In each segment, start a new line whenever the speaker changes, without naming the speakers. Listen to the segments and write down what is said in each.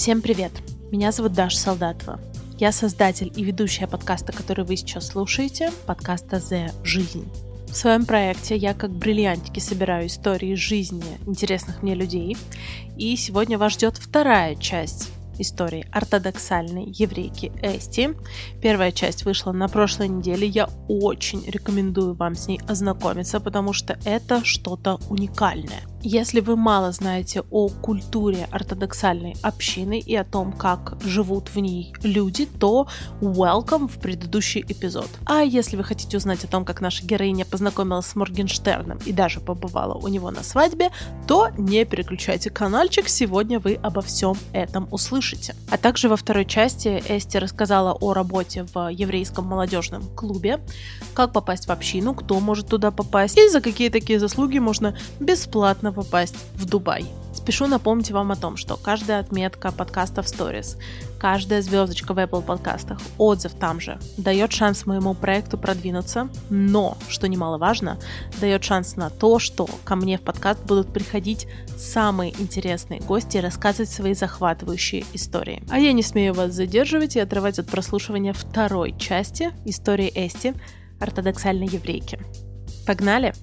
Всем привет! Меня зовут Даша Солдатова. Я создатель и ведущая подкаста, который вы сейчас слушаете, подкаста «The Жизнь». В своем проекте я как бриллиантики собираю истории жизни интересных мне людей. И сегодня вас ждет вторая часть истории ортодоксальной еврейки Эсти. Первая часть вышла на прошлой неделе. Я очень рекомендую вам с ней ознакомиться, потому что это что-то уникальное. Если вы мало знаете о культуре ортодоксальной общины и о том, как живут в ней люди, то welcome в предыдущий эпизод. А если вы хотите узнать о том, как наша героиня познакомилась с Моргенштерном и даже побывала у него на свадьбе, то не переключайте каналчик, сегодня вы обо всем этом услышите. А также во второй части Эсти рассказала о работе в еврейском молодежном клубе, как попасть в общину, кто может туда попасть и за какие такие заслуги можно бесплатно можно попасть в Дубай. Спешу напомнить вам о том, что каждая отметка подкаста в сторис, каждая звездочка в Apple подкастах, отзыв там же, дает шанс моему проекту продвинуться, но, что немаловажно, дает шанс на то, что ко мне в подкаст будут приходить самые интересные гости и рассказывать свои захватывающие истории. А я не смею вас задерживать и отрывать от прослушивания второй части истории Эсти, ортодоксальной еврейки. Погнали!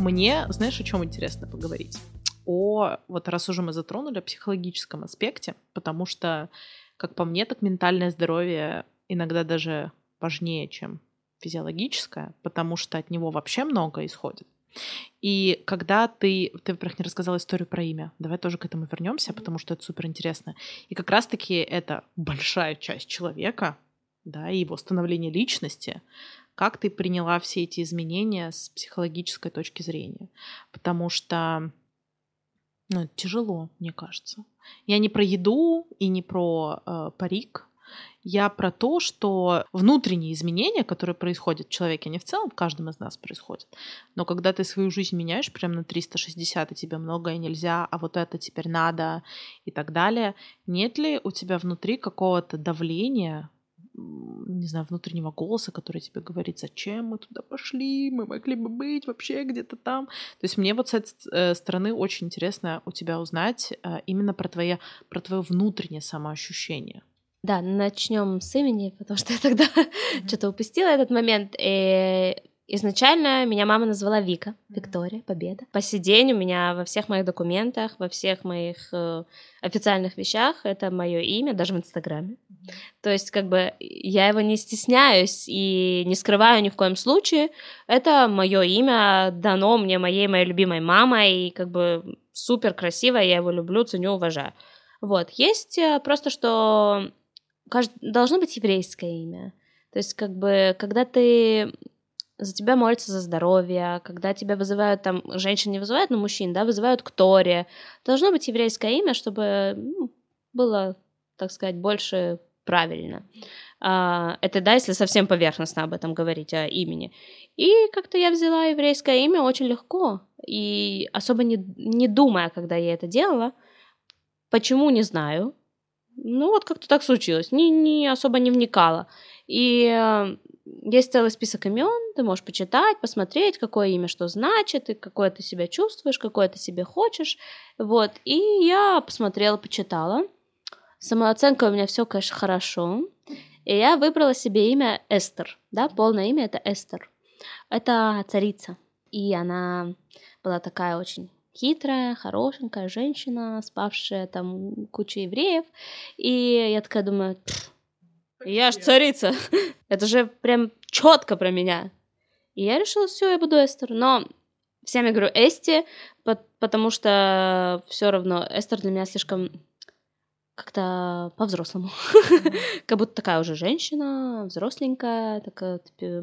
Мне, знаешь, о чем интересно поговорить? О, вот раз уже мы затронули, о психологическом аспекте, потому что, как по мне, так ментальное здоровье иногда даже важнее, чем физиологическое, потому что от него вообще много исходит. И когда ты, ты, во-первых, не рассказала историю про имя, давай тоже к этому вернемся, потому что это супер интересно. И как раз-таки это большая часть человека, да, и его становление личности, как ты приняла все эти изменения с психологической точки зрения. Потому что ну, это тяжело, мне кажется. Я не про еду и не про э, парик. Я про то, что внутренние изменения, которые происходят в человеке, они в целом в каждом из нас происходят. Но когда ты свою жизнь меняешь прямо на 360, и тебе многое нельзя, а вот это теперь надо и так далее, нет ли у тебя внутри какого-то давления не знаю, внутреннего голоса, который тебе говорит, зачем мы туда пошли, мы могли бы быть вообще где-то там. То есть мне вот с этой э, стороны очень интересно у тебя узнать э, именно про твое, про твое внутреннее самоощущение.
Да, начнем с имени, потому что я тогда mm-hmm. что-то упустила этот момент. И Изначально меня мама назвала Вика, Виктория, Победа. По сей день у меня во всех моих документах, во всех моих э, официальных вещах это мое имя, даже в Инстаграме. То есть, как бы, я его не стесняюсь и не скрываю ни в коем случае. Это мое имя дано мне моей, моей любимой мамой, и как бы супер красивое, я его люблю, ценю, уважаю. Вот, есть э, просто, что должно быть еврейское имя. То есть, как бы, когда ты за тебя молятся за здоровье, когда тебя вызывают там, женщин не вызывают, но мужчин, да, вызывают к Торе. Должно быть еврейское имя, чтобы ну, было, так сказать, больше правильно. А, это, да, если совсем поверхностно об этом говорить, о имени. И как-то я взяла еврейское имя очень легко, и особо не, не думая, когда я это делала. Почему, не знаю. Ну вот как-то так случилось, не, не особо не вникала. И э, есть целый список имен, ты можешь почитать, посмотреть, какое имя что значит, и какое ты себя чувствуешь, какое ты себе хочешь. Вот. И я посмотрела, почитала. Самооценка у меня все, конечно, хорошо. И я выбрала себе имя Эстер. Да, полное имя это Эстер. Это царица. И она была такая очень хитрая, хорошенькая женщина, спавшая там кучу евреев. И я такая думаю, я ж царица. Это же прям четко про меня. И я решила, все, я буду Эстер. Но всем я говорю Эсти, потому что все равно Эстер для меня слишком как-то по-взрослому. как будто такая уже женщина, взросленькая, такая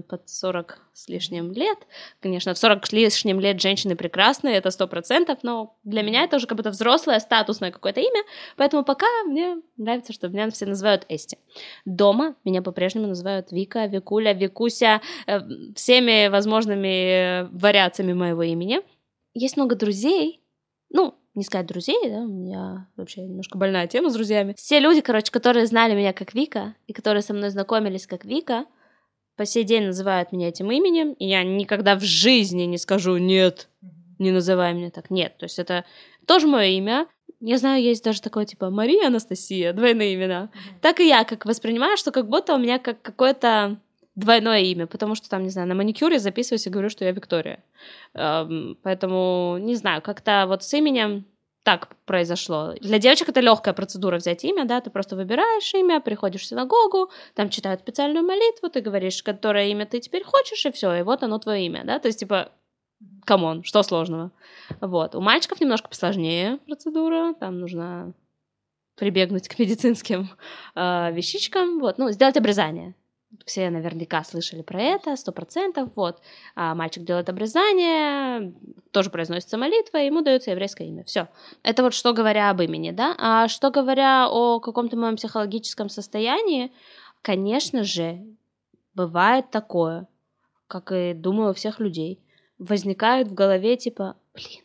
под 40 с лишним лет. Конечно, в 40 с лишним лет женщины прекрасные, это сто процентов, но для меня это уже как будто взрослое, статусное какое-то имя, поэтому пока мне нравится, что меня все называют Эсти. Дома меня по-прежнему называют Вика, Викуля, Викуся, э, всеми возможными вариациями моего имени. Есть много друзей, ну, не сказать друзей, да, у меня вообще немножко больная тема с друзьями. Все люди, короче, которые знали меня как Вика, и которые со мной знакомились как Вика, по сей день называют меня этим именем, и я никогда в жизни не скажу «нет». не называй меня так. Нет, то есть это тоже мое имя. Я знаю, есть даже такое типа Мария Анастасия, двойные имена. Mm-hmm. Так и я как воспринимаю, что как будто у меня как какое-то двойное имя, потому что там, не знаю, на маникюре записываюсь и говорю, что я Виктория. Эм, поэтому, не знаю, как-то вот с именем так произошло. Для девочек это легкая процедура взять имя, да, ты просто выбираешь имя, приходишь в синагогу, там читают специальную молитву, ты говоришь, которое имя ты теперь хочешь, и все, и вот оно твое имя, да, то есть, типа, come on, что сложного? Вот. У мальчиков немножко посложнее процедура, там нужно прибегнуть к медицинским э, вещичкам, вот, ну, сделать обрезание. Все наверняка слышали про это, сто процентов, вот. А мальчик делает обрезание, тоже произносится молитва, ему дается еврейское имя. Все. Это вот что говоря об имени, да? А что говоря о каком-то моем психологическом состоянии, конечно же, бывает такое, как и думаю у всех людей, возникает в голове типа, блин,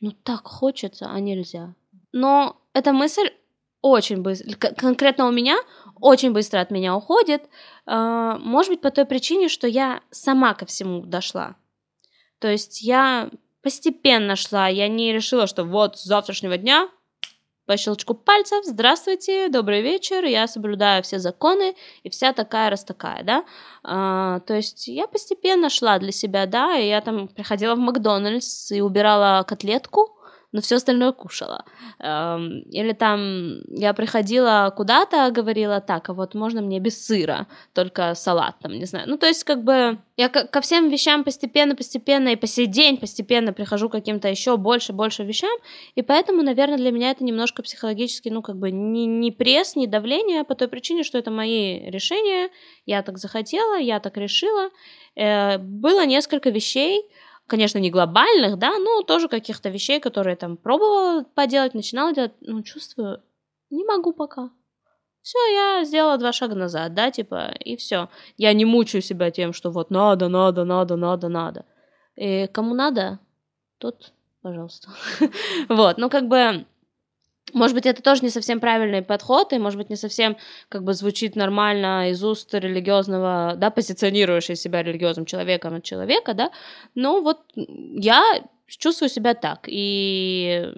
ну так хочется, а нельзя. Но эта мысль очень быстро, конкретно у меня, очень быстро от меня уходит. А, может быть, по той причине, что я сама ко всему дошла. То есть я постепенно шла, я не решила, что вот с завтрашнего дня по щелчку пальцев, здравствуйте, добрый вечер, я соблюдаю все законы и вся такая раз такая, да. А, то есть я постепенно шла для себя, да, и я там приходила в Макдональдс и убирала котлетку, но все остальное кушала. Эм, или там я приходила куда-то, говорила, так, а вот можно мне без сыра, только салат там, не знаю. Ну, то есть, как бы, я ко всем вещам постепенно-постепенно и по сей день постепенно прихожу к каким-то еще больше больше вещам, и поэтому, наверное, для меня это немножко психологически, ну, как бы, не, не пресс, не давление, по той причине, что это мои решения, я так захотела, я так решила. Э, было несколько вещей, конечно, не глобальных, да, но тоже каких-то вещей, которые там пробовала поделать, начинала делать, ну, чувствую, не могу пока. Все, я сделала два шага назад, да, типа, и все. Я не мучаю себя тем, что вот надо, надо, надо, надо, надо. И кому надо, тот, пожалуйста. вот, ну, как бы, может быть, это тоже не совсем правильный подход, и, может быть, не совсем как бы звучит нормально из уст религиозного, да, позиционирующего себя религиозным человеком от человека, да, но вот я чувствую себя так, и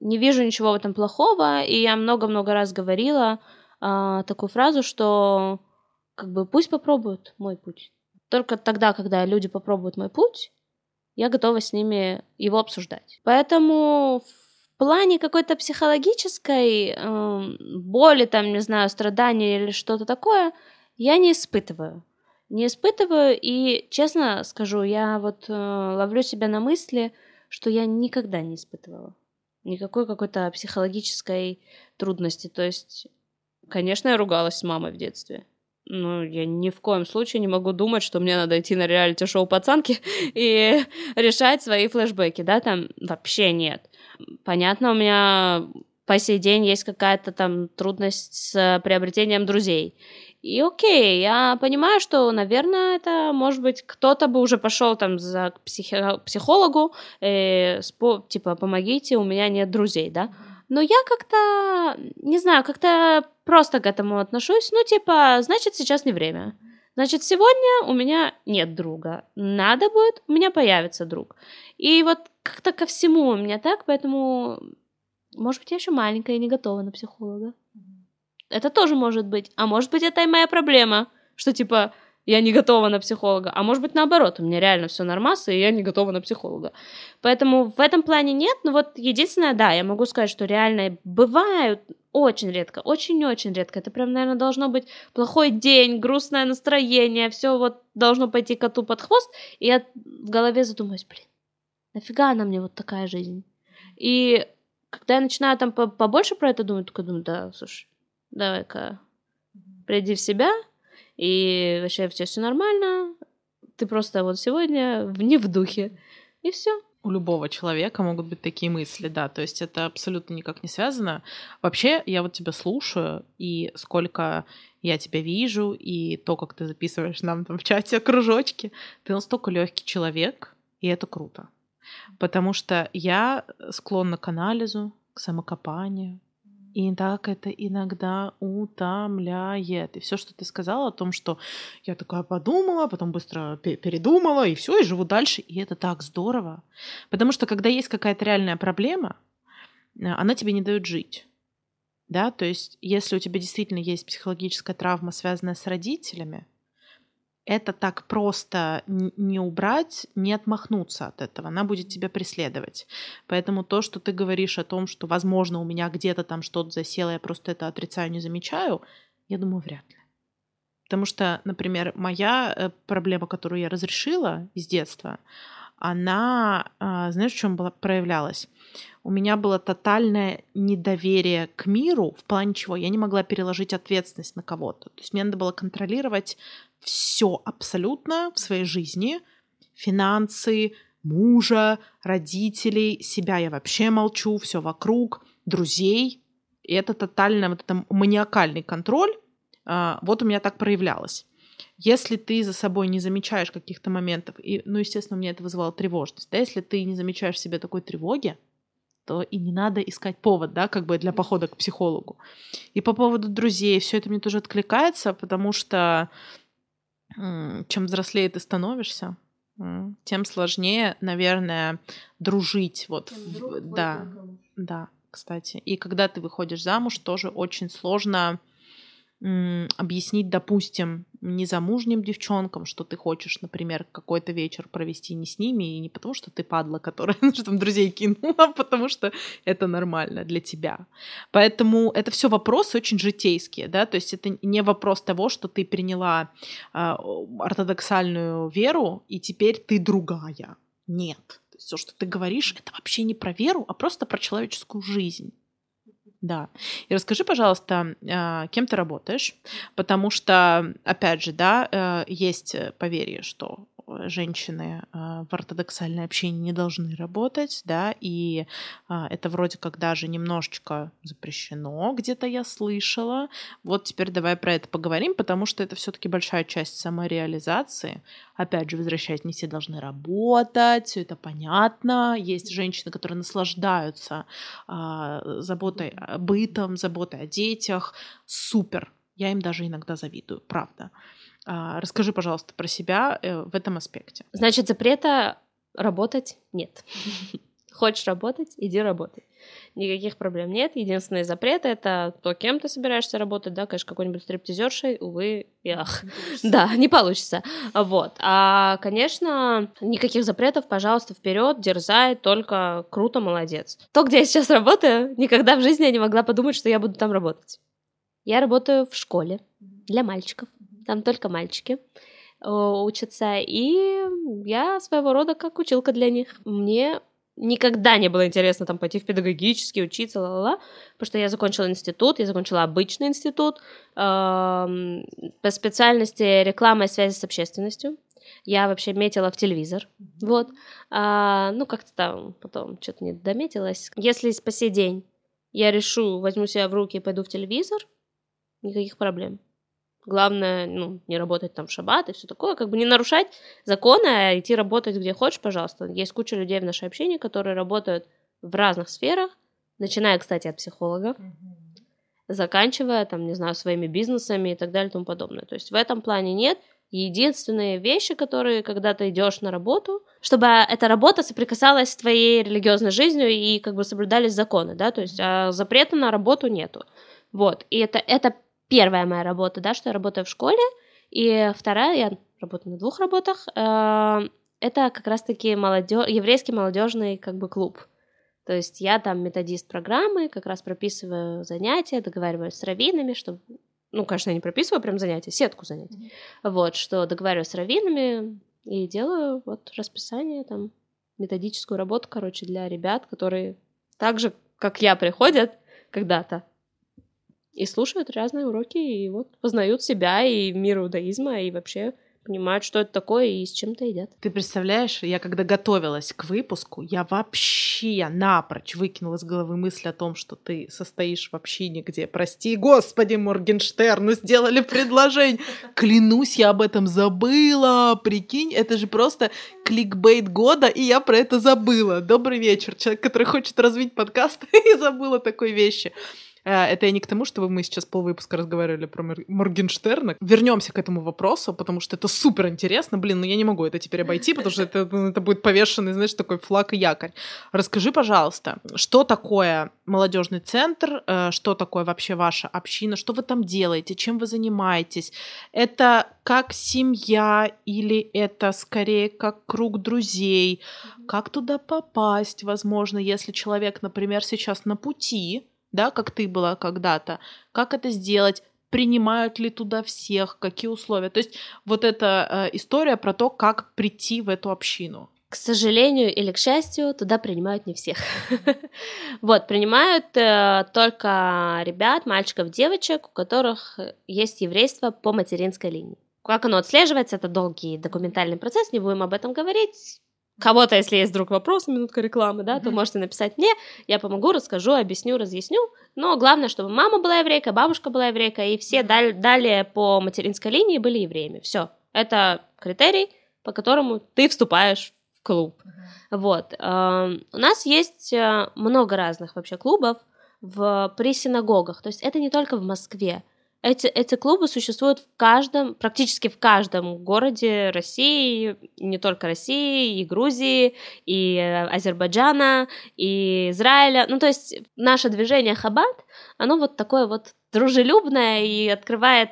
не вижу ничего в этом плохого, и я много-много раз говорила а, такую фразу, что как бы пусть попробуют мой путь. Только тогда, когда люди попробуют мой путь, я готова с ними его обсуждать. Поэтому в плане какой-то психологической э, боли, там, не знаю, страдания или что-то такое, я не испытываю. Не испытываю, и честно скажу, я вот э, ловлю себя на мысли, что я никогда не испытывала никакой какой-то психологической трудности. То есть, конечно, я ругалась с мамой в детстве. Ну, я ни в коем случае не могу думать, что мне надо идти на реалити-шоу пацанки и решать свои флешбеки, да, там вообще нет. Понятно, у меня по сей день есть какая-то там трудность с приобретением друзей. И окей, я понимаю, что, наверное, это, может быть, кто-то бы уже пошел там за психи- психологу, э, спо- типа, помогите, у меня нет друзей, да. Но я как-то, не знаю, как-то просто к этому отношусь. Ну, типа, значит, сейчас не время. Значит, сегодня у меня нет друга. Надо будет, у меня появится друг. И вот как-то ко всему у меня так, поэтому, может быть, я еще маленькая и не готова на психолога. Это тоже может быть. А может быть, это и моя проблема, что типа я не готова на психолога. А может быть, наоборот, у меня реально все нормас, и я не готова на психолога. Поэтому в этом плане нет. Но вот единственное, да, я могу сказать, что реально бывают очень редко, очень-очень редко. Это прям, наверное, должно быть плохой день, грустное настроение, все вот должно пойти коту под хвост, и я в голове задумаюсь, блин, нафига она мне вот такая жизнь? И когда я начинаю там побольше про это думать, только думаю, да, слушай, давай-ка приди в себя, и вообще все все нормально, ты просто вот сегодня не в духе, и все.
У любого человека могут быть такие мысли, да, то есть это абсолютно никак не связано. Вообще, я вот тебя слушаю, и сколько я тебя вижу, и то, как ты записываешь нам там в чате кружочки, ты настолько легкий человек, и это круто. Потому что я склонна к анализу, к самокопанию, И так это иногда утомляет. И все, что ты сказала о том, что я такая подумала, потом быстро передумала, и все, и живу дальше. И это так здорово. Потому что когда есть какая-то реальная проблема, э, она тебе не дает жить. Да, то есть, если у тебя действительно есть психологическая травма, связанная с родителями, это так просто не убрать, не отмахнуться от этого. Она будет тебя преследовать. Поэтому то, что ты говоришь о том, что, возможно, у меня где-то там что-то засело, я просто это отрицаю, не замечаю, я думаю, вряд ли. Потому что, например, моя э, проблема, которую я разрешила из детства, она, а, знаешь, в чем была, проявлялась? У меня было тотальное недоверие к миру в плане чего я не могла переложить ответственность на кого-то. То есть мне надо было контролировать все абсолютно в своей жизни. Финансы, мужа, родителей, себя я вообще молчу, все вокруг, друзей. И это тотально вот это маниакальный контроль. А, вот у меня так проявлялось. Если ты за собой не замечаешь каких-то моментов, и, ну, естественно, у меня это вызывало тревожность, да, если ты не замечаешь в себе такой тревоги, то и не надо искать повод, да, как бы для похода к психологу. И по поводу друзей, все это мне тоже откликается, потому что чем взрослее ты становишься, тем сложнее, наверное, дружить. Вот, в, да, да, кстати. И когда ты выходишь замуж, тоже очень сложно объяснить, допустим, незамужним девчонкам, что ты хочешь, например, какой-то вечер провести не с ними, и не потому, что ты падла, которая что там друзей кинула, а потому что это нормально для тебя. Поэтому это все вопросы очень житейские, да, то есть это не вопрос того, что ты приняла э, ортодоксальную веру, и теперь ты другая. Нет. Все, что ты говоришь, это вообще не про веру, а просто про человеческую жизнь. Да. И расскажи, пожалуйста, а, кем ты работаешь, потому что, опять же, да, э, есть поверье, что женщины а, в ортодоксальной общине не должны работать, да, и а, это вроде как даже немножечко запрещено, где-то я слышала. Вот теперь давай про это поговорим, потому что это все-таки большая часть самореализации. Опять же, возвращаясь, не все должны работать, все это понятно. Есть женщины, которые наслаждаются а, заботой, бытом, заботой о детях. Супер. Я им даже иногда завидую, правда. А, расскажи, пожалуйста, про себя э, в этом аспекте.
Значит, запрета работать нет. Хочешь работать, иди работай. Никаких проблем нет. Единственный запрет — это то, кем ты собираешься работать, да, конечно, какой-нибудь стриптизершей, увы, и ах. Да, не получится. Вот. А, конечно, никаких запретов, пожалуйста, вперед, дерзай, только круто, молодец. То, где я сейчас работаю, никогда в жизни я не могла подумать, что я буду там работать. Я работаю в школе для мальчиков там только мальчики э, учатся, и я своего рода как училка для них. Мне никогда не было интересно там пойти в педагогический, учиться, ла-ла-ла, потому что я закончила институт, я закончила обычный институт э, по специальности реклама и связи с общественностью. Я вообще метила в телевизор, вот. А, ну, как-то там потом что-то не дометилась. Если по сей день я решу, возьму себя в руки и пойду в телевизор, никаких проблем. Главное, ну, не работать там в шаббат и все такое, как бы не нарушать законы, а идти работать где хочешь, пожалуйста. Есть куча людей в нашей общине, которые работают в разных сферах, начиная, кстати, от психолога, заканчивая, там, не знаю, своими бизнесами и так далее и тому подобное. То есть в этом плане нет. Единственные вещи, которые, когда ты идешь на работу, чтобы эта работа соприкасалась с твоей религиозной жизнью и как бы соблюдались законы, да, то есть а запрета на работу нету. Вот, и это, это первая моя работа, да, что я работаю в школе, и вторая, я работаю на двух работах, э, это как раз-таки молодё... еврейский молодежный как бы клуб. То есть я там методист программы, как раз прописываю занятия, договариваюсь с раввинами, что, ну, конечно, я не прописываю прям занятия, сетку занятий, mm-hmm. вот, что договариваюсь с раввинами и делаю вот расписание там, методическую работу, короче, для ребят, которые так же, как я, приходят когда-то и слушают разные уроки, и вот познают себя и мир иудаизма, и вообще понимают, что это такое и с чем-то едят.
Ты представляешь, я когда готовилась к выпуску, я вообще напрочь выкинула из головы мысль о том, что ты состоишь в общине, где, прости господи, Моргенштерну сделали предложение. Клянусь, я об этом забыла. Прикинь, это же просто кликбейт года, и я про это забыла. Добрый вечер, человек, который хочет развить подкаст и забыла такой вещи. Э, это я не к тому, чтобы мы сейчас полвыпуска разговаривали про Моргенштерна. Вернемся к этому вопросу, потому что это супер интересно. Блин, ну я не могу это теперь обойти, потому что это, ну, это будет повешенный, знаешь, такой флаг и якорь. Расскажи, пожалуйста, что такое молодежный центр, э, что такое вообще ваша община, что вы там делаете, чем вы занимаетесь? Это как семья или это скорее как круг друзей? Как туда попасть, возможно, если человек, например, сейчас на пути, да, как ты была когда-то, как это сделать, принимают ли туда всех, какие условия. То есть вот эта э, история про то, как прийти в эту общину.
К сожалению или к счастью, туда принимают не всех. Вот, принимают э, только ребят, мальчиков, девочек, у которых есть еврейство по материнской линии. Как оно отслеживается, это долгий документальный процесс, не будем об этом говорить. Кого-то, если есть вдруг вопрос, минутка рекламы, да, mm-hmm. то можете написать мне, я помогу, расскажу, объясню, разъясню. Но главное, чтобы мама была еврейка, бабушка была еврейка, и все mm-hmm. далее по материнской линии были евреями. Все. Это критерий, по которому ты вступаешь в клуб. Mm-hmm. Вот. Эм, у нас есть э, много разных вообще клубов в, при синагогах. То есть это не только в Москве. Эти, эти клубы существуют в каждом, практически в каждом городе России, не только России, и Грузии, и Азербайджана, и Израиля. Ну, то есть наше движение Хабат, оно вот такое вот дружелюбное и открывает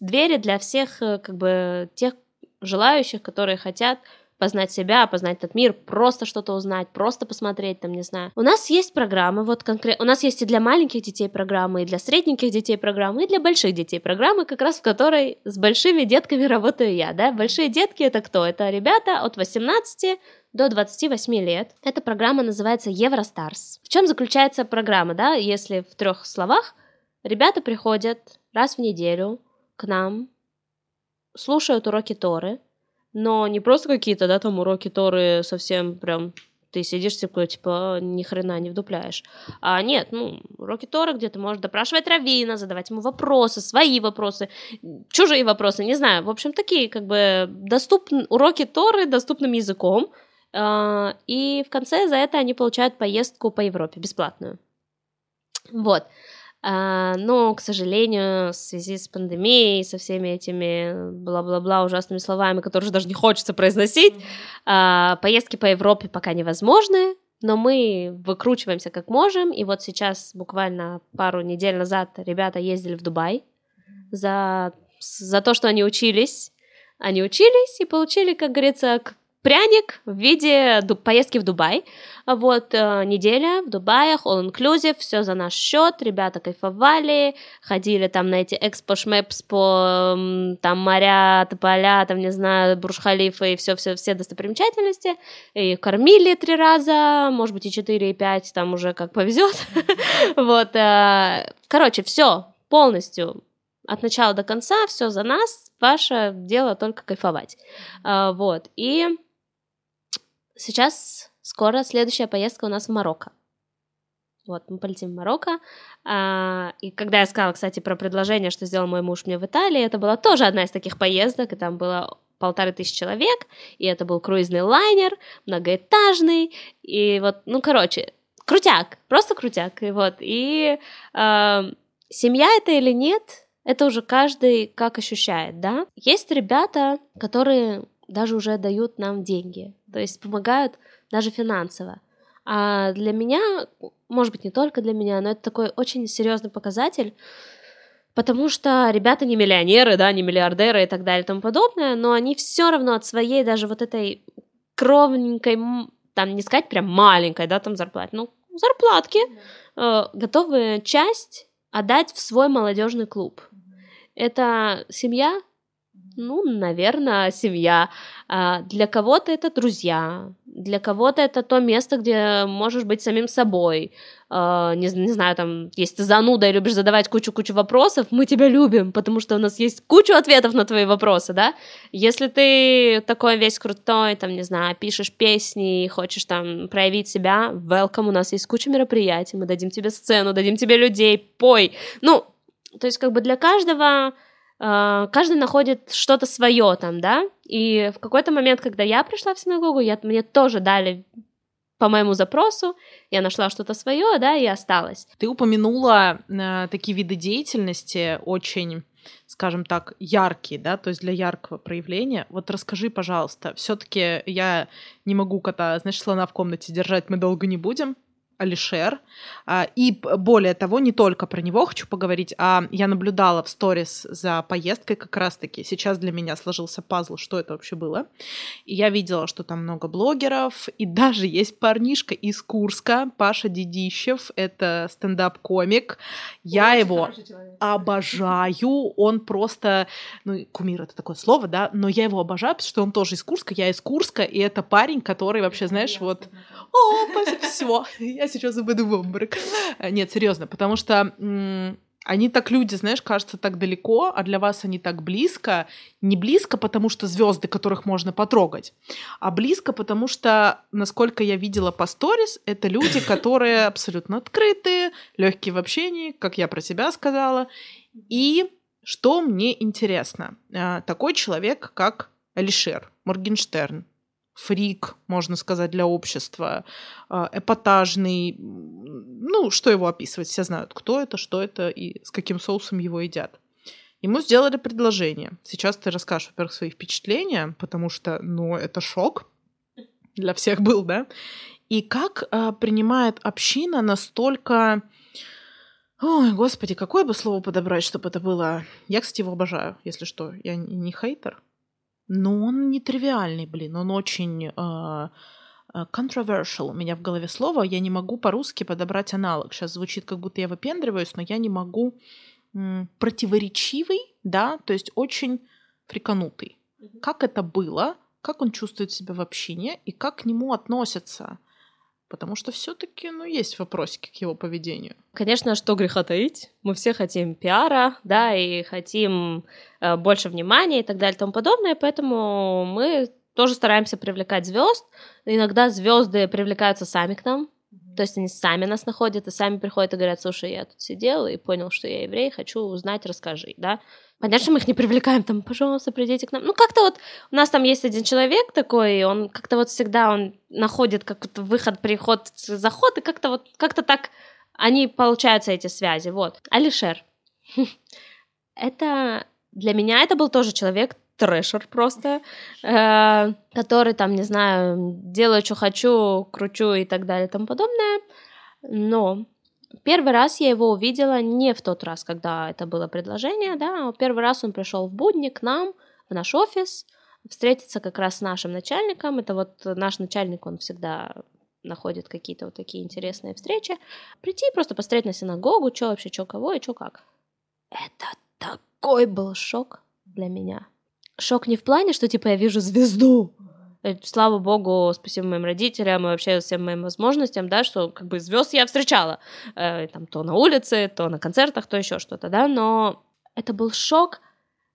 двери для всех, э, как бы, тех желающих, которые хотят познать себя, познать этот мир, просто что-то узнать, просто посмотреть, там, не знаю. У нас есть программы, вот конкретно, у нас есть и для маленьких детей программы, и для средненьких детей программы, и для больших детей программы, как раз в которой с большими детками работаю я, да. Большие детки это кто? Это ребята от 18 до 28 лет. Эта программа называется Евростарс. В чем заключается программа, да, если в трех словах? Ребята приходят раз в неделю к нам, слушают уроки Торы, но не просто какие-то, да, там уроки Торы совсем прям ты сидишь такой, типа, ни хрена не вдупляешь. А нет, ну, уроки Торы, где ты можешь допрашивать Равина, задавать ему вопросы, свои вопросы, чужие вопросы, не знаю. В общем, такие, как бы, доступны, уроки Торы доступным языком, а, и в конце за это они получают поездку по Европе, бесплатную. Вот. А, но, к сожалению, в связи с пандемией, со всеми этими бла-бла-бла ужасными словами, которые уже даже не хочется произносить, а, поездки по Европе пока невозможны, но мы выкручиваемся как можем, и вот сейчас буквально пару недель назад ребята ездили в Дубай за, за то, что они учились, они учились и получили, как говорится, пряник в виде поездки в Дубай. Вот, э, неделя в Дубае, all inclusive, все за наш счет, ребята кайфовали, ходили там на эти экспо-шмепс по там моря, тополя, там, не знаю, Бурж-Халифа и все, все, все достопримечательности, и кормили три раза, может быть, и четыре, и пять, там уже как повезет. Вот, э, короче, все полностью от начала до конца, все за нас, ваше дело только кайфовать. А, вот, и сейчас скоро следующая поездка у нас в Марокко. Вот, мы полетим в Марокко. А, и когда я сказала, кстати, про предложение, что сделал мой муж мне в Италии, это была тоже одна из таких поездок, и там было полторы тысячи человек, и это был круизный лайнер, многоэтажный, и вот, ну, короче, крутяк, просто крутяк, и вот, и э, семья это или нет, это уже каждый как ощущает, да. Есть ребята, которые даже уже дают нам деньги, то есть помогают даже финансово. А для меня, может быть, не только для меня, но это такой очень серьезный показатель, потому что ребята не миллионеры, да, не миллиардеры и так далее и тому подобное, но они все равно от своей даже вот этой кровненькой, там не сказать прям маленькой, да, там зарплаты, ну, зарплатки, э, готовы часть отдать в свой молодежный клуб. Это семья, ну, наверное, семья. А для кого-то это друзья, для кого-то это то место, где можешь быть самим собой. А, не, не знаю, там, если ты зануда и любишь задавать кучу-кучу вопросов, мы тебя любим, потому что у нас есть кучу ответов на твои вопросы, да? Если ты такой весь крутой, там, не знаю, пишешь песни хочешь там проявить себя, welcome, у нас есть куча мероприятий, мы дадим тебе сцену, дадим тебе людей, пой. Ну, то есть как бы для каждого каждый находит что-то свое там, да, и в какой-то момент, когда я пришла в синагогу, я, мне тоже дали по моему запросу, я нашла что-то свое, да, и осталась.
Ты упомянула э, такие виды деятельности очень скажем так, яркие, да, то есть для яркого проявления. Вот расскажи, пожалуйста, все-таки я не могу кота, значит, слона в комнате держать мы долго не будем. Алишер. А, и более того, не только про него хочу поговорить, а я наблюдала в сторис за поездкой как раз-таки. Сейчас для меня сложился пазл, что это вообще было. И я видела, что там много блогеров, и даже есть парнишка из Курска, Паша Дедищев, это стендап-комик. Я Очень его обожаю, он просто, ну, кумир это такое слово, да, но я его обожаю, потому что он тоже из Курска, я из Курска, и это парень, который вообще, знаешь, вот, о, все, я сейчас упаду в обморок. А, нет, серьезно, потому что они так люди, знаешь, кажутся так далеко, а для вас они так близко. Не близко, потому что звезды, которых можно потрогать, а близко, потому что, насколько я видела по сторис, это люди, которые абсолютно открытые, легкие в общении, как я про себя сказала. И что мне интересно, а, такой человек, как Алишер Моргенштерн, фрик, можно сказать, для общества, а, эпатажный. Ну, что его описывать? Все знают, кто это, что это и с каким соусом его едят. Ему сделали предложение. Сейчас ты расскажешь, во-первых, свои впечатления, потому что, ну, это шок для всех был, да? И как э, принимает община настолько... Ой, господи, какое бы слово подобрать, чтобы это было... Я, кстати, его обожаю, если что. Я не хейтер, но он не тривиальный, блин, он очень uh, controversial. У меня в голове слово, я не могу по-русски подобрать аналог. Сейчас звучит, как будто я выпендриваюсь, но я не могу м, противоречивый, да, то есть очень фриканутый. Как это было, как он чувствует себя в общине и как к нему относятся – Потому что все-таки, ну, есть вопросики к его поведению.
Конечно, что греха таить. Мы все хотим пиара, да, и хотим э, больше внимания и так далее и тому подобное, поэтому мы тоже стараемся привлекать звезд. Иногда звезды привлекаются сами к нам, то есть они сами нас находят и сами приходят и говорят, слушай, я тут сидел и понял, что я еврей, хочу узнать, расскажи, да. Понятно, что мы их не привлекаем, там, пожалуйста, придите к нам. Ну, как-то вот у нас там есть один человек такой, он как-то вот всегда он находит как-то выход, приход, заход, и как-то вот, как-то так они получаются, эти связи, вот. Алишер. Это для меня это был тоже человек, трэшер просто, э, который там, не знаю, делаю, что хочу, кручу и так далее и тому подобное. Но Первый раз я его увидела не в тот раз, когда это было предложение, да, а первый раз он пришел в будни к нам, в наш офис, встретиться как раз с нашим начальником. Это вот наш начальник, он всегда находит какие-то вот такие интересные встречи. Прийти и просто посмотреть на синагогу, что вообще, что кого и что как. Это такой был шок для меня. Шок не в плане, что типа я вижу звезду, слава богу, спасибо моим родителям и вообще всем моим возможностям, да, что как бы звезд я встречала, э, там то на улице, то на концертах, то еще что-то, да, но это был шок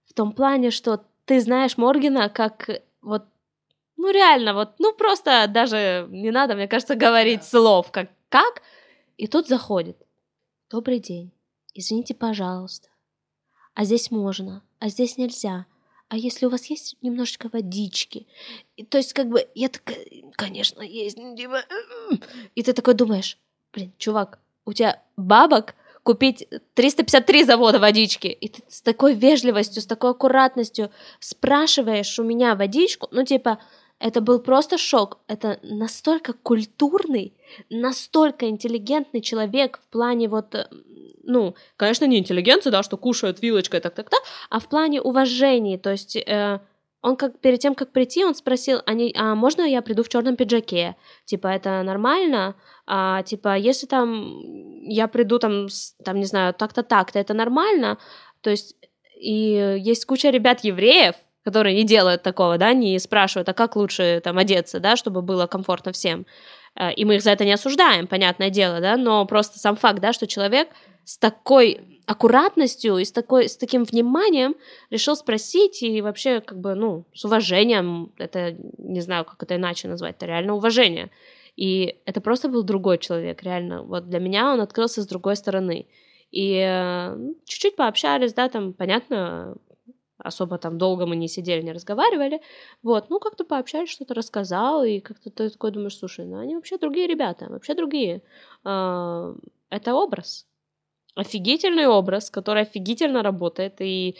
в том плане, что ты знаешь Моргина как вот, ну реально, вот, ну просто даже не надо, мне кажется, говорить слов, как, как, и тут заходит, добрый день, извините, пожалуйста, а здесь можно, а здесь нельзя, а если у вас есть немножечко водички? И, то есть, как бы, я такая, конечно, есть. Типа, и ты такой думаешь, блин, чувак, у тебя бабок купить 353 завода водички. И ты с такой вежливостью, с такой аккуратностью спрашиваешь у меня водичку, ну, типа, это был просто шок. Это настолько культурный, настолько интеллигентный человек в плане вот, э, ну, конечно, не интеллигенция, да, что кушают вилочкой, так-так-так, а в плане уважения, то есть э, он как перед тем, как прийти, он спросил, а, не, а можно я приду в черном пиджаке? Типа, это нормально? А, типа, если там я приду там, там не знаю, так-то так-то, это нормально? То есть и есть куча ребят евреев, которые не делают такого, да, не спрашивают, а как лучше там одеться, да, чтобы было комфортно всем. Э, и мы их за это не осуждаем, понятное дело, да, но просто сам факт, да, что человек с такой аккуратностью и с, такой, с таким вниманием решил спросить и вообще как бы, ну, с уважением, это, не знаю, как это иначе назвать, это реально уважение. И это просто был другой человек, реально. Вот для меня он открылся с другой стороны. И э, чуть-чуть пообщались, да, там, понятно, особо там долго мы не сидели, не разговаривали, вот, ну, как-то пообщались, что-то рассказал, и как-то ты такой думаешь, слушай, ну, они вообще другие ребята, вообще другие. А, это образ, офигительный образ, который офигительно работает, и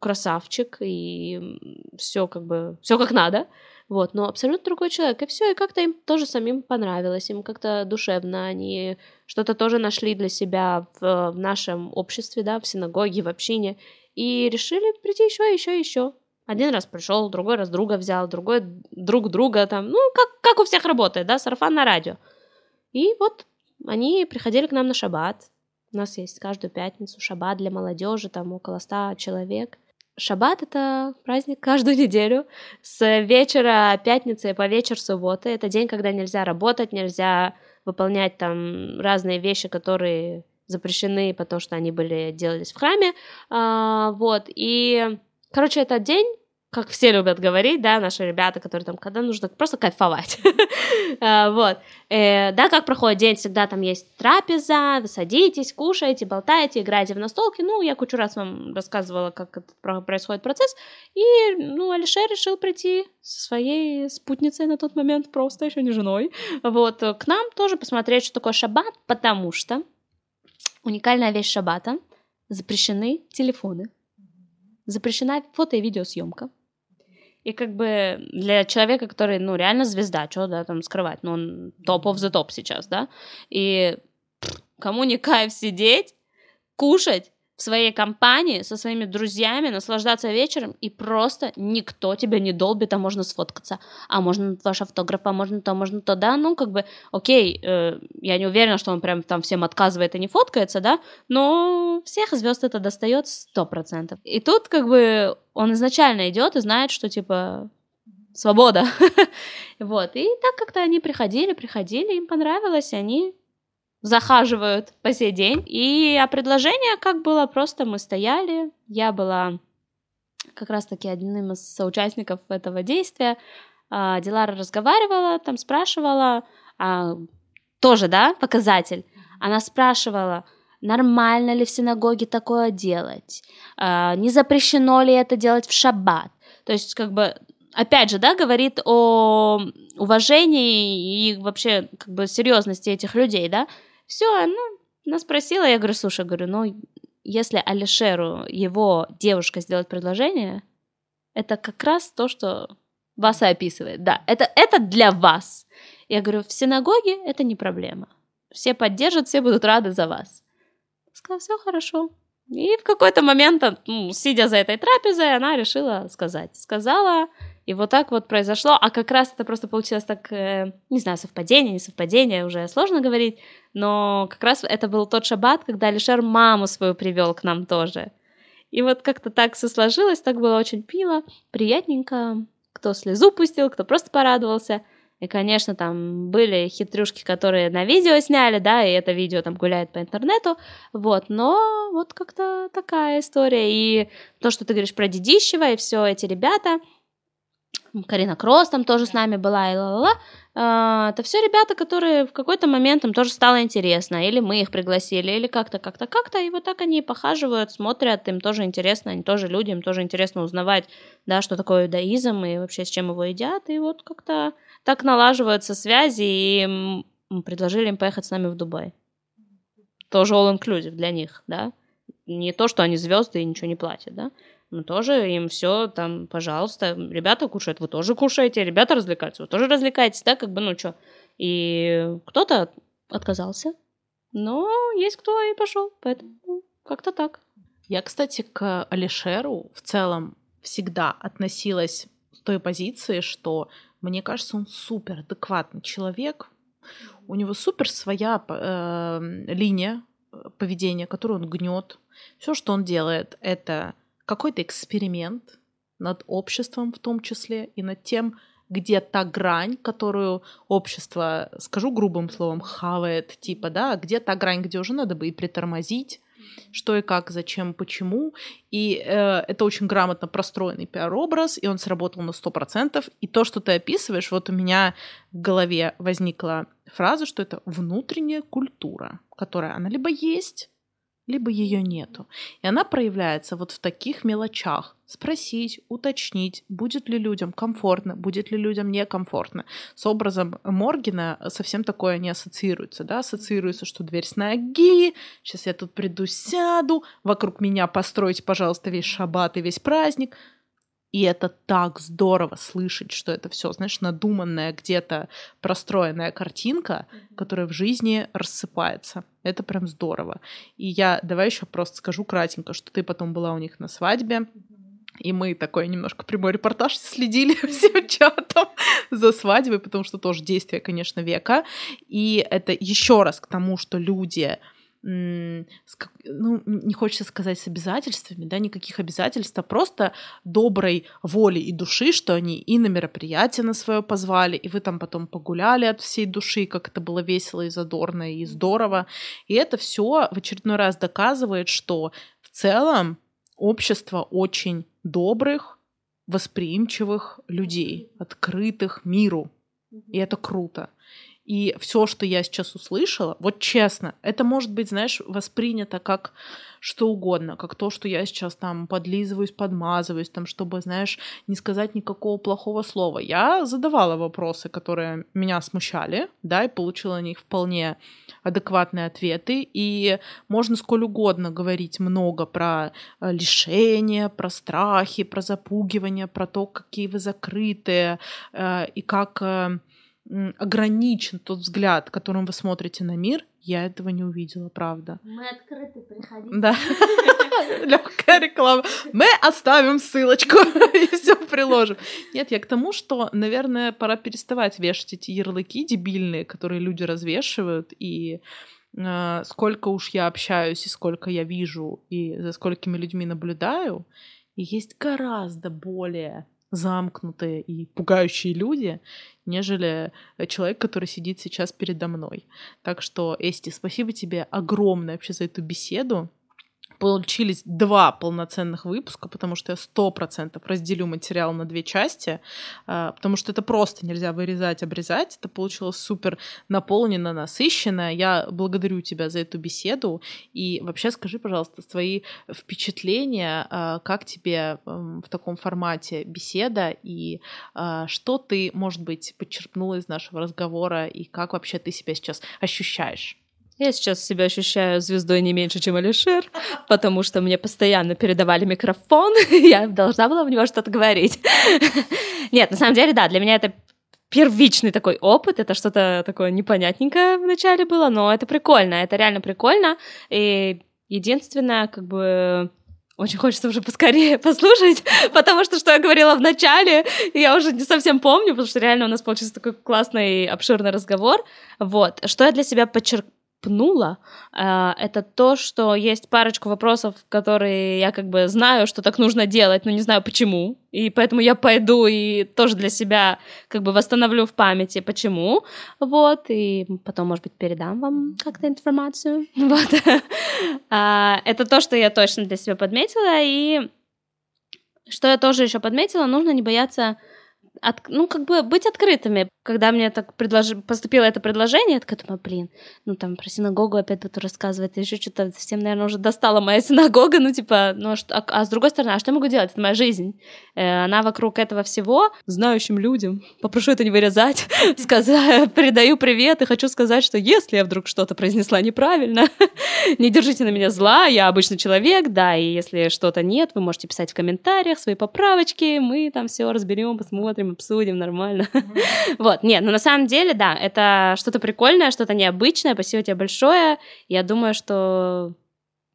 красавчик, и все как бы, все как надо, вот, но абсолютно другой человек, и все, и как-то им тоже самим понравилось, им как-то душевно, они что-то тоже нашли для себя в, в нашем обществе, да, в синагоге, в общине, и решили прийти еще, еще, еще. Один раз пришел, другой раз друга взял, другой друг друга там, ну, как, как у всех работает, да, сарафан на радио. И вот они приходили к нам на шаббат, у нас есть каждую пятницу шаббат для молодежи, там около ста человек. Шаббат — это праздник каждую неделю. С вечера пятницы по вечер субботы. Это день, когда нельзя работать, нельзя выполнять там разные вещи, которые запрещены, потому что они были делались в храме. А, вот. И, короче, этот день как все любят говорить, да, наши ребята, которые там, когда нужно просто кайфовать, а, вот, э, да, как проходит день, всегда там есть трапеза, вы садитесь, кушаете, болтаете, играете в настолки, ну, я кучу раз вам рассказывала, как происходит процесс, и, ну, Алишер решил прийти со своей спутницей на тот момент, просто еще не женой, вот, к нам тоже посмотреть, что такое шаббат, потому что уникальная вещь шаббата, запрещены телефоны, запрещена фото и видеосъемка, и как бы для человека, который, ну, реально звезда, что, да, там скрывать, ну, он топ of the топ сейчас, да, и кому не кайф сидеть, кушать, своей компании, со своими друзьями, наслаждаться вечером, и просто никто тебя не долбит, а можно сфоткаться, а можно ваш автограф, а можно то, можно то, да, ну, как бы, окей, э, я не уверена, что он прям там всем отказывает и не фоткается, да, но всех звезд это достает сто процентов. И тут, как бы, он изначально идет и знает, что, типа, свобода. вот, и так как-то они приходили, приходили, им понравилось, и они захаживают по сей день. И а предложение как было, просто мы стояли, я была как раз-таки одним из соучастников этого действия. А, Дилара разговаривала, там спрашивала, а, тоже, да, показатель. Она спрашивала, нормально ли в синагоге такое делать, а, не запрещено ли это делать в шаббат. То есть, как бы, опять же, да, говорит о уважении и вообще, как бы, серьезности этих людей, да. Все, ну, она спросила, я говорю, слушай, говорю, ну, если Алишеру его девушка сделает предложение, это как раз то, что вас и описывает. Да, это, это для вас. Я говорю, в синагоге это не проблема. Все поддержат, все будут рады за вас. Сказала, все хорошо. И в какой-то момент, ну, сидя за этой трапезой, она решила сказать. Сказала, и вот так вот произошло, а как раз это просто получилось так, э, не знаю, совпадение, не совпадение, уже сложно говорить, но как раз это был тот шаббат, когда Алишер маму свою привел к нам тоже. И вот как-то так все сложилось, так было очень пило, приятненько, кто слезу пустил, кто просто порадовался. И, конечно, там были хитрюшки, которые на видео сняли, да, и это видео там гуляет по интернету, вот, но вот как-то такая история. И то, что ты говоришь про Дедищева и все эти ребята, Карина Кросс там тоже с нами была, и ла-ла-ла. А, это все ребята, которые в какой-то момент им тоже стало интересно, или мы их пригласили, или как-то, как-то, как-то, и вот так они похаживают, смотрят, им тоже интересно, они тоже люди, им тоже интересно узнавать, да, что такое иудаизм и вообще с чем его едят, и вот как-то так налаживаются связи, и предложили им поехать с нами в Дубай. Тоже all-inclusive для них, да, не то, что они звезды и ничего не платят, да, мы тоже им все там, пожалуйста, ребята кушают, вы тоже кушаете, ребята развлекаются, вы тоже развлекаетесь, да, как бы, ну что. И кто-то отказался, но есть кто и пошел, поэтому как-то так.
Я, кстати, к Алишеру в целом всегда относилась с той позиции, что мне кажется, он супер адекватный человек, у него супер своя э, линия э, поведения, которую он гнет. Все, что он делает, это какой-то эксперимент над обществом в том числе и над тем, где та грань, которую общество, скажу грубым словом, хавает, типа, да, где та грань, где уже надо бы и притормозить, что и как, зачем, почему. И э, это очень грамотно простроенный пиар-образ, и он сработал на 100%. И то, что ты описываешь, вот у меня в голове возникла фраза, что это внутренняя культура, которая, она либо есть, либо ее нету. И она проявляется вот в таких мелочах. Спросить, уточнить, будет ли людям комфортно, будет ли людям некомфортно. С образом Моргина совсем такое не ассоциируется, да, ассоциируется, что дверь с ноги, сейчас я тут приду, сяду, вокруг меня постройте, пожалуйста, весь шаббат и весь праздник. И это так здорово слышать, что это все, знаешь, надуманная где-то простроенная картинка, которая в жизни рассыпается. Это прям здорово. И я давай еще просто скажу кратенько, что ты потом была у них на свадьбе. И мы такой немножко прямой репортаж следили всем чатом за свадьбой, потому что тоже действие, конечно, века. И это еще раз к тому, что люди ну, не хочется сказать с обязательствами, да, никаких обязательств, а просто доброй воли и души, что они и на мероприятие на свое позвали, и вы там потом погуляли от всей души, как это было весело и задорно и здорово. И это все в очередной раз доказывает, что в целом общество очень добрых, восприимчивых людей, открытых миру. И это круто. И все, что я сейчас услышала, вот честно, это может быть, знаешь, воспринято как что угодно, как то, что я сейчас там подлизываюсь, подмазываюсь, там, чтобы, знаешь, не сказать никакого плохого слова. Я задавала вопросы, которые меня смущали, да, и получила на них вполне адекватные ответы. И можно сколь угодно говорить много про э, лишения, про страхи, про запугивание, про то, какие вы закрытые, э, и как э, ограничен тот взгляд, которым вы смотрите на мир, я этого не увидела, правда.
Мы открыты, приходите.
Да. Легкая реклама. Мы оставим ссылочку и все приложим. Нет, я к тому, что, наверное, пора переставать вешать эти ярлыки дебильные, которые люди развешивают, и э, сколько уж я общаюсь, и сколько я вижу, и за сколькими людьми наблюдаю, и есть гораздо более замкнутые и пугающие люди, нежели человек, который сидит сейчас передо мной. Так что, Эсти, спасибо тебе огромное вообще за эту беседу получились два полноценных выпуска, потому что я сто процентов разделю материал на две части, а, потому что это просто нельзя вырезать, обрезать. Это получилось супер наполнено, насыщенно. Я благодарю тебя за эту беседу. И вообще скажи, пожалуйста, свои впечатления, а, как тебе в таком формате беседа, и а, что ты, может быть, подчеркнула из нашего разговора, и как вообще ты себя сейчас ощущаешь?
Я сейчас себя ощущаю звездой не меньше, чем Алишер, потому что мне постоянно передавали микрофон, я должна была в него что-то говорить. Нет, на самом деле, да, для меня это первичный такой опыт, это что-то такое непонятненькое вначале было, но это прикольно, это реально прикольно, и единственное, как бы, очень хочется уже поскорее послушать, потому что, что я говорила в начале, я уже не совсем помню, потому что реально у нас получился такой классный, обширный разговор. Вот. Что я для себя подчеркнула? Пнула, а, это то, что есть парочку вопросов, которые я как бы знаю, что так нужно делать, но не знаю почему, и поэтому я пойду и тоже для себя как бы восстановлю в памяти, почему, вот, и потом, может быть, передам вам как-то информацию, вот. А, это то, что я точно для себя подметила, и что я тоже еще подметила, нужно не бояться от, ну, как бы быть открытыми. Когда мне так предложи, поступило это предложение, я такая думаю, блин, ну, там, про синагогу опять буду рассказывать, еще что-то совсем, наверное, уже достала моя синагога, ну, типа, ну, а, что, а, а с другой стороны, а что я могу делать? Это моя жизнь. Э, она вокруг этого всего. Знающим людям, попрошу это не вырезать, сказать, передаю привет и хочу сказать, что если я вдруг что-то произнесла неправильно, не держите на меня зла, я обычный человек, да, и если что-то нет, вы можете писать в комментариях свои поправочки, мы там все разберем, посмотрим, посмотрим, обсудим нормально. вот, нет, но на самом деле, да, это что-то прикольное, что-то необычное. Спасибо тебе большое. Я думаю, что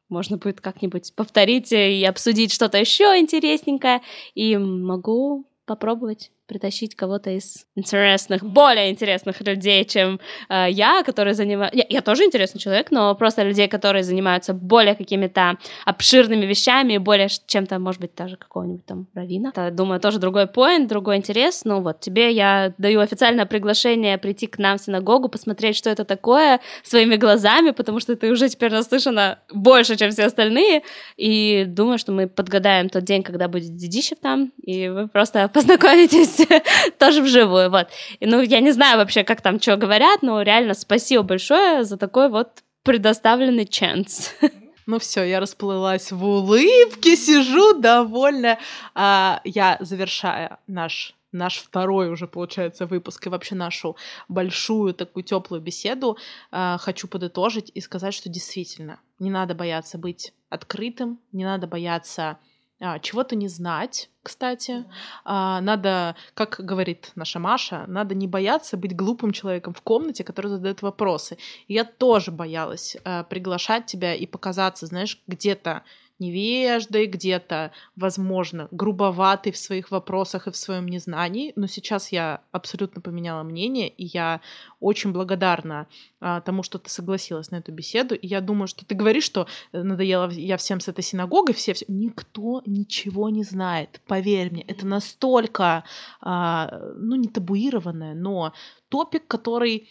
можно будет как-нибудь повторить и обсудить что-то еще интересненькое. И могу попробовать притащить кого-то из интересных, более интересных людей, чем э, я, которые занимаются... Я, я тоже интересный человек, но просто людей, которые занимаются более какими-то обширными вещами, более чем-то, может быть, даже какого-нибудь там равина. Это, думаю, тоже другой поинт, другой интерес. Ну вот, тебе я даю официальное приглашение прийти к нам в синагогу, посмотреть, что это такое своими глазами, потому что ты уже теперь наслышана больше, чем все остальные. И думаю, что мы подгадаем тот день, когда будет Дедищев там, и вы просто познакомитесь тоже вживую, вот. И, ну, я не знаю вообще, как там что говорят, но реально спасибо большое за такой вот предоставленный шанс.
Ну все, я расплылась в улыбке, сижу довольная. А, я завершая наш наш второй уже, получается, выпуск и вообще нашу большую такую теплую беседу, э, хочу подытожить и сказать, что действительно не надо бояться быть открытым, не надо бояться чего-то не знать, кстати. А, надо, как говорит наша Маша, надо не бояться быть глупым человеком в комнате, который задает вопросы. И я тоже боялась а, приглашать тебя и показаться, знаешь, где-то невеждой, где-то, возможно, грубоватый в своих вопросах и в своем незнании, но сейчас я абсолютно поменяла мнение, и я очень благодарна а, тому, что ты согласилась на эту беседу, и я думаю, что ты говоришь, что э, надоело я всем с этой синагогой, все, все... никто ничего не знает, поверь мне, это настолько, а, ну, не табуированное, но топик, который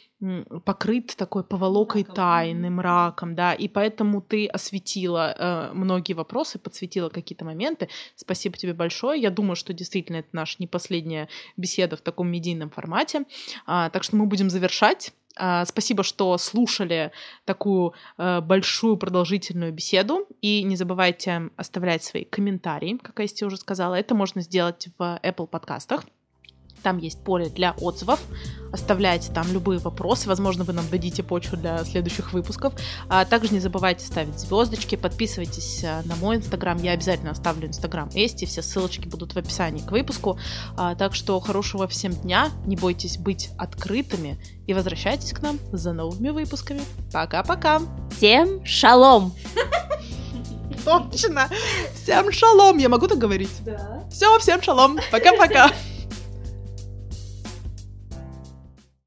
покрыт такой поволокой мраком. тайны, мраком, да, и поэтому ты осветила э, многие вопросы, подсветила какие-то моменты. Спасибо тебе большое. Я думаю, что действительно это наша не последняя беседа в таком медийном формате. А, так что мы будем завершать. А, спасибо, что слушали такую э, большую продолжительную беседу. И не забывайте оставлять свои комментарии, как я уже сказала. Это можно сделать в Apple подкастах. Там есть поле для отзывов. Оставляйте там любые вопросы. Возможно, вы нам дадите почву для следующих выпусков. А также не забывайте ставить звездочки. Подписывайтесь э, на мой инстаграм. Я обязательно оставлю инстаграм Эсти. Все ссылочки будут в описании к выпуску. А, так что хорошего всем дня. Не бойтесь быть открытыми. И возвращайтесь к нам за новыми выпусками. Пока-пока.
Всем шалом!
Точно! Всем шалом! Я могу так говорить?
Да.
Все, всем шалом! Пока-пока!